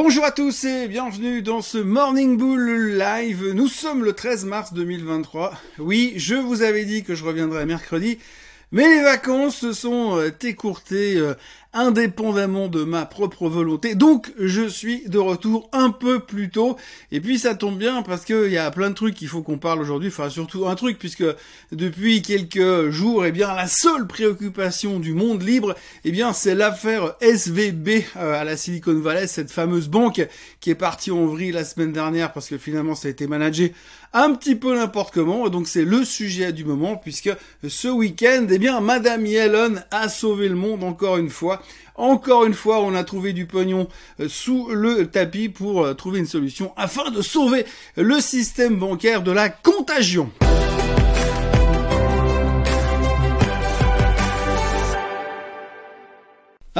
Bonjour à tous et bienvenue dans ce Morning Bull Live. Nous sommes le 13 mars 2023. Oui, je vous avais dit que je reviendrai mercredi, mais les vacances se sont euh, écourtées euh, indépendamment de ma propre volonté. Donc je suis de retour un peu plus tôt. Et puis ça tombe bien parce qu'il y a plein de trucs qu'il faut qu'on parle aujourd'hui. Enfin surtout un truc puisque depuis quelques jours, eh bien la seule préoccupation du monde libre, eh bien c'est l'affaire SVB euh, à la Silicon Valley, cette fameuse banque qui est partie en vrille la semaine dernière parce que finalement ça a été managé un petit peu n'importe comment. Donc c'est le sujet du moment puisque ce week-end, eh bien Madame Yellen a sauvé le monde encore une fois. Encore une fois, on a trouvé du pognon euh, sous le tapis pour euh, trouver une solution afin de sauver le système bancaire de la contagion.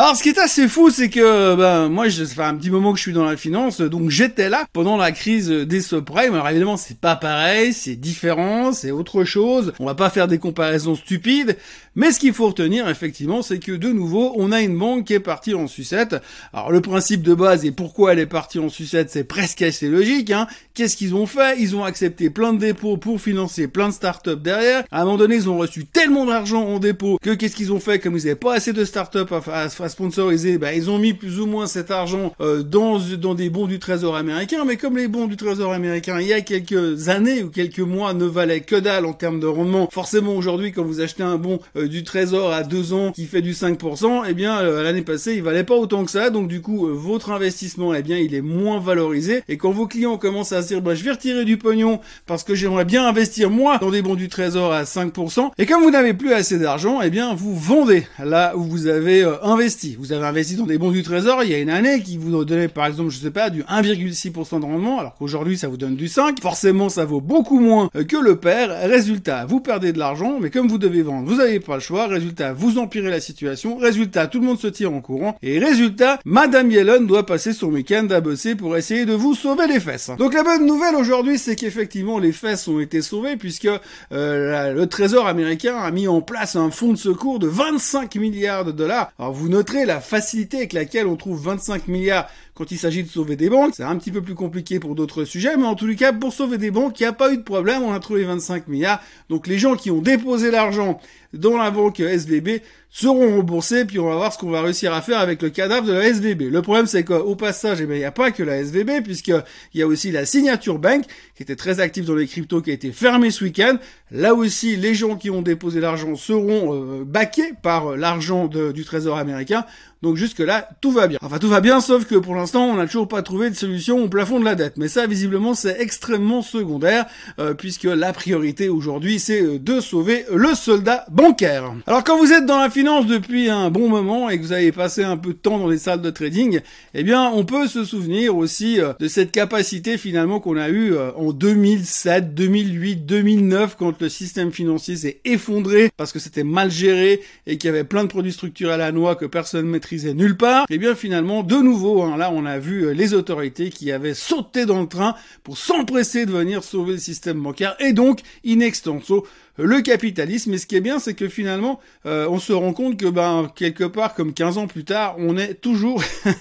Alors, ce qui est assez fou, c'est que ben moi, ça fait un petit moment que je suis dans la finance, donc j'étais là pendant la crise des subprimes. Alors évidemment, c'est pas pareil, c'est différent, c'est autre chose. On va pas faire des comparaisons stupides, mais ce qu'il faut retenir effectivement, c'est que de nouveau, on a une banque qui est partie en sucette. Alors le principe de base et pourquoi elle est partie en sucette, c'est presque assez logique. Hein. Qu'est-ce qu'ils ont fait? Ils ont accepté plein de dépôts pour financer plein de startups derrière. À un moment donné, ils ont reçu tellement d'argent en dépôt que qu'est-ce qu'ils ont fait? Comme ils n'avaient pas assez de startups à, à sponsoriser, bah, ils ont mis plus ou moins cet argent euh, dans, dans des bons du trésor américain, mais comme les bons du trésor américain, il y a quelques années ou quelques mois ne valaient que dalle en termes de rendement, forcément aujourd'hui quand vous achetez un bon euh, du trésor à deux ans qui fait du 5%, eh bien euh, l'année passée il valait pas autant que ça, donc du coup votre investissement eh bien il est moins valorisé, et quand vos clients commencent à se dire bah, je vais retirer du pognon parce que j'aimerais bien investir moi dans des bons du trésor à 5%, et comme vous n'avez plus assez d'argent, eh bien vous vendez là où vous avez investi vous avez investi dans des bons du trésor il y a une année qui vous donnait par exemple, je sais pas, du 1,6% de rendement, alors qu'aujourd'hui ça vous donne du 5. Forcément, ça vaut beaucoup moins que le père. Résultat, vous perdez de l'argent, mais comme vous devez vendre, vous n'avez pas le choix. Résultat, vous empirez la situation. Résultat, tout le monde se tire en courant. Et résultat, Madame Yellen doit passer son week-end à bosser pour essayer de vous sauver les fesses. Donc la bonne nouvelle aujourd'hui, c'est qu'effectivement les fesses ont été sauvées puisque euh, le Trésor américain a mis en place un fonds de secours de 25 milliards de dollars. Alors vous notez la facilité avec laquelle on trouve 25 milliards quand il s'agit de sauver des banques. C'est un petit peu plus compliqué pour d'autres sujets, mais en tout cas, pour sauver des banques, il n'y a pas eu de problème, on a trouvé 25 milliards. Donc les gens qui ont déposé l'argent dans la banque SVB seront remboursés, puis on va voir ce qu'on va réussir à faire avec le cadavre de la SVB. Le problème, c'est qu'au passage, eh il n'y a pas que la SVB, puisqu'il y a aussi la Signature Bank, qui était très active dans les cryptos, qui a été fermée ce week-end. Là aussi, les gens qui ont déposé l'argent seront euh, baqués par l'argent du Trésor américain. Donc jusque-là, tout va bien. Enfin, tout va bien, sauf que pour l'instant, on n'a toujours pas trouvé de solution au plafond de la dette. Mais ça, visiblement, c'est extrêmement secondaire, euh, puisque la priorité aujourd'hui, c'est euh, de sauver le soldat bancaire. Alors quand vous êtes dans la finance depuis un bon moment et que vous avez passé un peu de temps dans les salles de trading, eh bien, on peut se souvenir aussi euh, de cette capacité finalement qu'on a eue en 2007, 2008, 2009, quand le système financier s'est effondré parce que c'était mal géré et qu'il y avait plein de produits structurés à noix que personne ne maîtrisait nulle part. Et eh bien finalement, de nouveau, hein, là on a vu euh, les autorités qui avaient sauté dans le train pour s'empresser de venir sauver le système bancaire et donc in extenso le capitalisme. Et ce qui est bien, c'est que finalement, euh, on se rend compte que, ben, quelque part, comme 15 ans plus tard, on est toujours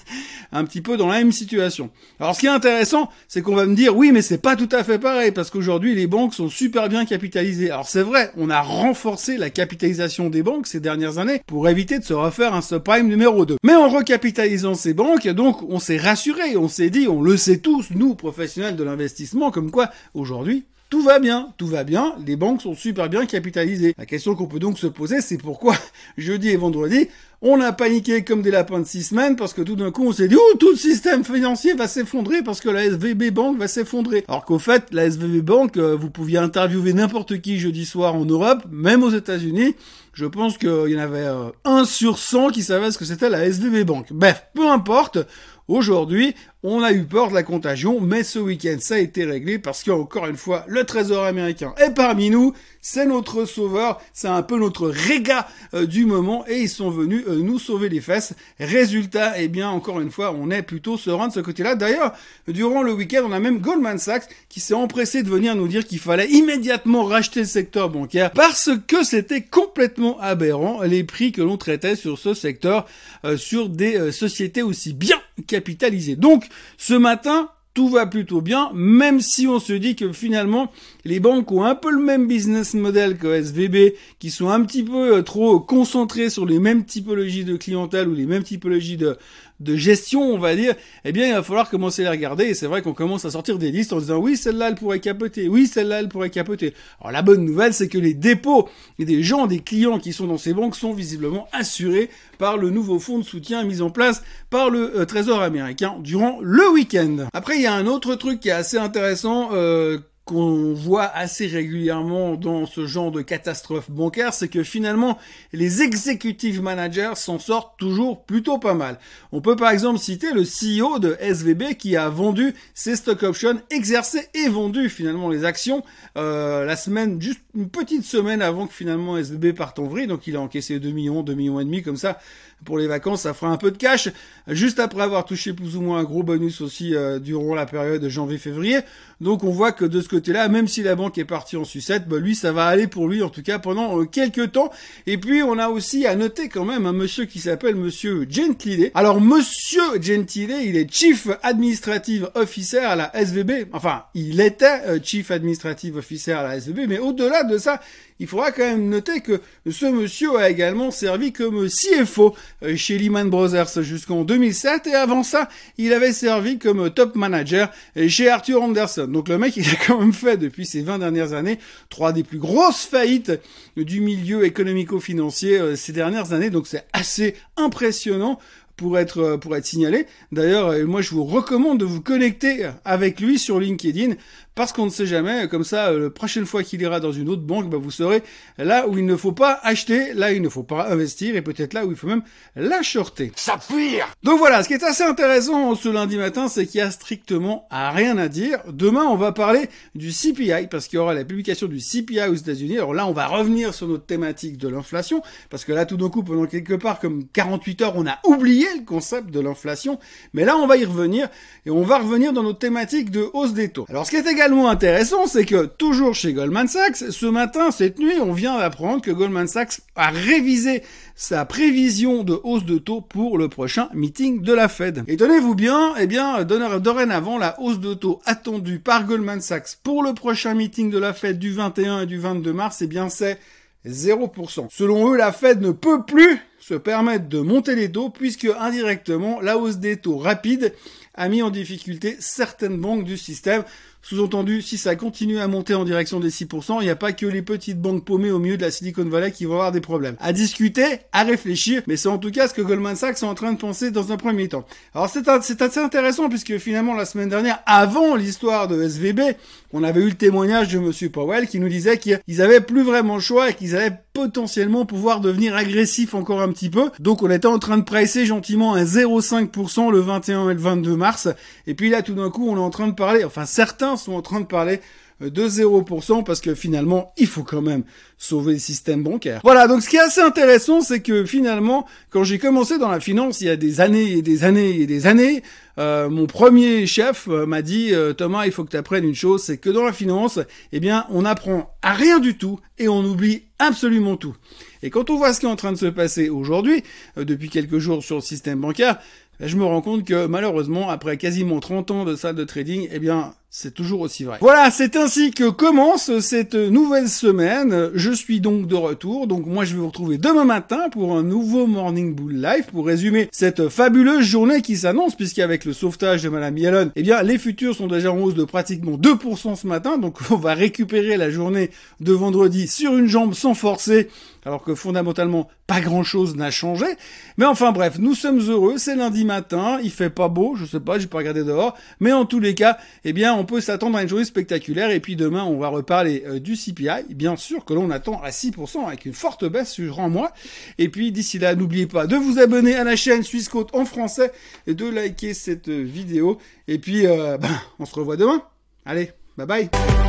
un petit peu dans la même situation. Alors, ce qui est intéressant, c'est qu'on va me dire, oui, mais c'est pas tout à fait pareil, parce qu'aujourd'hui, les banques sont super bien capitalisées. Alors, c'est vrai, on a renforcé la capitalisation des banques ces dernières années pour éviter de se refaire un subprime numéro 2. Mais en recapitalisant ces banques, donc, on s'est rassuré, on s'est dit, on le sait tous, nous, professionnels de l'investissement, comme quoi, aujourd'hui, tout va bien, tout va bien, les banques sont super bien capitalisées. La question qu'on peut donc se poser, c'est pourquoi jeudi et vendredi, on a paniqué comme des lapins de six semaines parce que tout d'un coup on s'est dit oh tout le système financier va s'effondrer parce que la SVB Bank va s'effondrer. Alors qu'au fait la SVB Bank, euh, vous pouviez interviewer n'importe qui jeudi soir en Europe, même aux États-Unis. Je pense qu'il y en avait euh, un sur 100 qui savait ce que c'était la SVB Bank. Bref, peu importe. Aujourd'hui, on a eu peur de la contagion, mais ce week-end, ça a été réglé parce qu'encore une fois, le Trésor américain est parmi nous. C'est notre sauveur, c'est un peu notre réga euh, du moment et ils sont venus euh, nous sauver les fesses. Résultat, eh bien, encore une fois, on est plutôt serein de ce côté-là. D'ailleurs, durant le week-end, on a même Goldman Sachs qui s'est empressé de venir nous dire qu'il fallait immédiatement racheter le secteur bancaire parce que c'était complètement aberrant les prix que l'on traitait sur ce secteur, euh, sur des sociétés aussi bien capitalisé. Donc, ce matin, tout va plutôt bien, même si on se dit que finalement, les banques ont un peu le même business model que SVB, qui sont un petit peu euh, trop concentrés sur les mêmes typologies de clientèle ou les mêmes typologies de, de gestion, on va dire, eh bien, il va falloir commencer à les regarder. Et c'est vrai qu'on commence à sortir des listes en disant oui, celle-là, elle pourrait capoter. Oui, celle-là, elle pourrait capoter. Alors, la bonne nouvelle, c'est que les dépôts des gens, des clients qui sont dans ces banques sont visiblement assurés par le nouveau fonds de soutien mis en place par le euh, Trésor américain durant le week-end. Après, il y a un autre truc qui est assez intéressant, euh, qu'on voit assez régulièrement dans ce genre de catastrophe bancaire, c'est que finalement, les executive managers s'en sortent toujours plutôt pas mal. On peut par exemple citer le CEO de SVB qui a vendu ses stock options, exercé et vendu finalement les actions euh, la semaine, juste une petite semaine avant que finalement SVB parte en vrille, donc il a encaissé 2 millions, 2 millions et demi comme ça pour les vacances, ça fera un peu de cash. Juste après avoir touché plus ou moins un gros bonus aussi euh, durant la période janvier-février. Donc on voit que de ce côté-là, même si la banque est partie en sucette, bah lui ça va aller pour lui en tout cas pendant euh, quelques temps. Et puis on a aussi à noter quand même un monsieur qui s'appelle Monsieur Gentile. Alors Monsieur Gentile, il est Chief Administrative Officer à la SVB. Enfin, il était euh, Chief Administrative Officer à la SVB, mais au-delà de ça, il faudra quand même noter que ce monsieur a également servi comme CFO euh, chez Lehman Brothers jusqu'en 2007 et avant ça, il avait servi comme top manager chez Arthur Anderson. Donc le mec, il a quand même fait depuis ces 20 dernières années trois des plus grosses faillites du milieu économico-financier euh, ces dernières années. Donc c'est assez impressionnant pour être euh, pour être signalé. D'ailleurs, moi je vous recommande de vous connecter avec lui sur LinkedIn parce qu'on ne sait jamais, comme ça, euh, la prochaine fois qu'il ira dans une autre banque, bah, vous saurez là où il ne faut pas acheter, là où il ne faut pas investir, et peut-être là où il faut même la shorter. Ça pire Donc voilà, ce qui est assez intéressant ce lundi matin, c'est qu'il y a strictement rien à dire. Demain, on va parler du CPI, parce qu'il y aura la publication du CPI aux États-Unis. Alors là, on va revenir sur notre thématique de l'inflation, parce que là, tout d'un coup, pendant quelque part, comme 48 heures, on a oublié le concept de l'inflation. Mais là, on va y revenir, et on va revenir dans notre thématique de hausse des taux. Alors, ce qui est également intéressant, c'est que toujours chez Goldman Sachs, ce matin, cette nuit, on vient d'apprendre que Goldman Sachs a révisé sa prévision de hausse de taux pour le prochain meeting de la Fed. Et tenez-vous bien, eh bien, dorénavant, la hausse de taux attendue par Goldman Sachs pour le prochain meeting de la Fed du 21 et du 22 mars, eh bien, c'est 0%. Selon eux, la Fed ne peut plus se permettre de monter les taux puisque indirectement, la hausse des taux rapide a mis en difficulté certaines banques du système. Sous-entendu, si ça continue à monter en direction des 6%, il n'y a pas que les petites banques paumées au milieu de la Silicon Valley qui vont avoir des problèmes. À discuter, à réfléchir, mais c'est en tout cas ce que Goldman Sachs est en train de penser dans un premier temps. Alors c'est assez intéressant puisque finalement la semaine dernière, avant l'histoire de SVB, on avait eu le témoignage de Monsieur Powell qui nous disait qu'ils avaient plus vraiment le choix et qu'ils allaient potentiellement pouvoir devenir agressifs encore un petit peu. Donc on était en train de presser gentiment un 0,5% le 21 et le 22 mars. Et puis là tout d'un coup on est en train de parler, enfin certains sont en train de parler de 0% parce que finalement, il faut quand même sauver le système bancaire. Voilà, donc ce qui est assez intéressant, c'est que finalement, quand j'ai commencé dans la finance il y a des années et des années et des années, euh, mon premier chef euh, m'a dit euh, Thomas, il faut que tu apprennes une chose, c'est que dans la finance, eh bien, on apprend à rien du tout et on oublie absolument tout. Et quand on voit ce qui est en train de se passer aujourd'hui, depuis quelques jours sur le système bancaire, je me rends compte que malheureusement, après quasiment 30 ans de salle de trading, eh bien, c'est toujours aussi vrai. Voilà, c'est ainsi que commence cette nouvelle semaine. Je suis donc de retour. Donc moi, je vais vous retrouver demain matin pour un nouveau Morning Bull Live pour résumer cette fabuleuse journée qui s'annonce puisqu'avec le sauvetage de Madame Yellen, eh bien, les futurs sont déjà en hausse de pratiquement 2% ce matin. Donc on va récupérer la journée de vendredi sur une jambe sans forcer alors que fondamentalement pas grand chose n'a changé. Mais enfin bref, nous sommes heureux, c'est lundi matin, il fait pas beau, je sais pas, j'ai pas regardé dehors, mais en tous les cas, eh bien on peut s'attendre à une journée spectaculaire et puis demain on va reparler euh, du CPI, bien sûr que l'on attend à 6% avec une forte baisse sur un mois. Et puis d'ici là, n'oubliez pas de vous abonner à la chaîne Suisse Côte en français et de liker cette vidéo. Et puis euh, ben, on se revoit demain. Allez, bye bye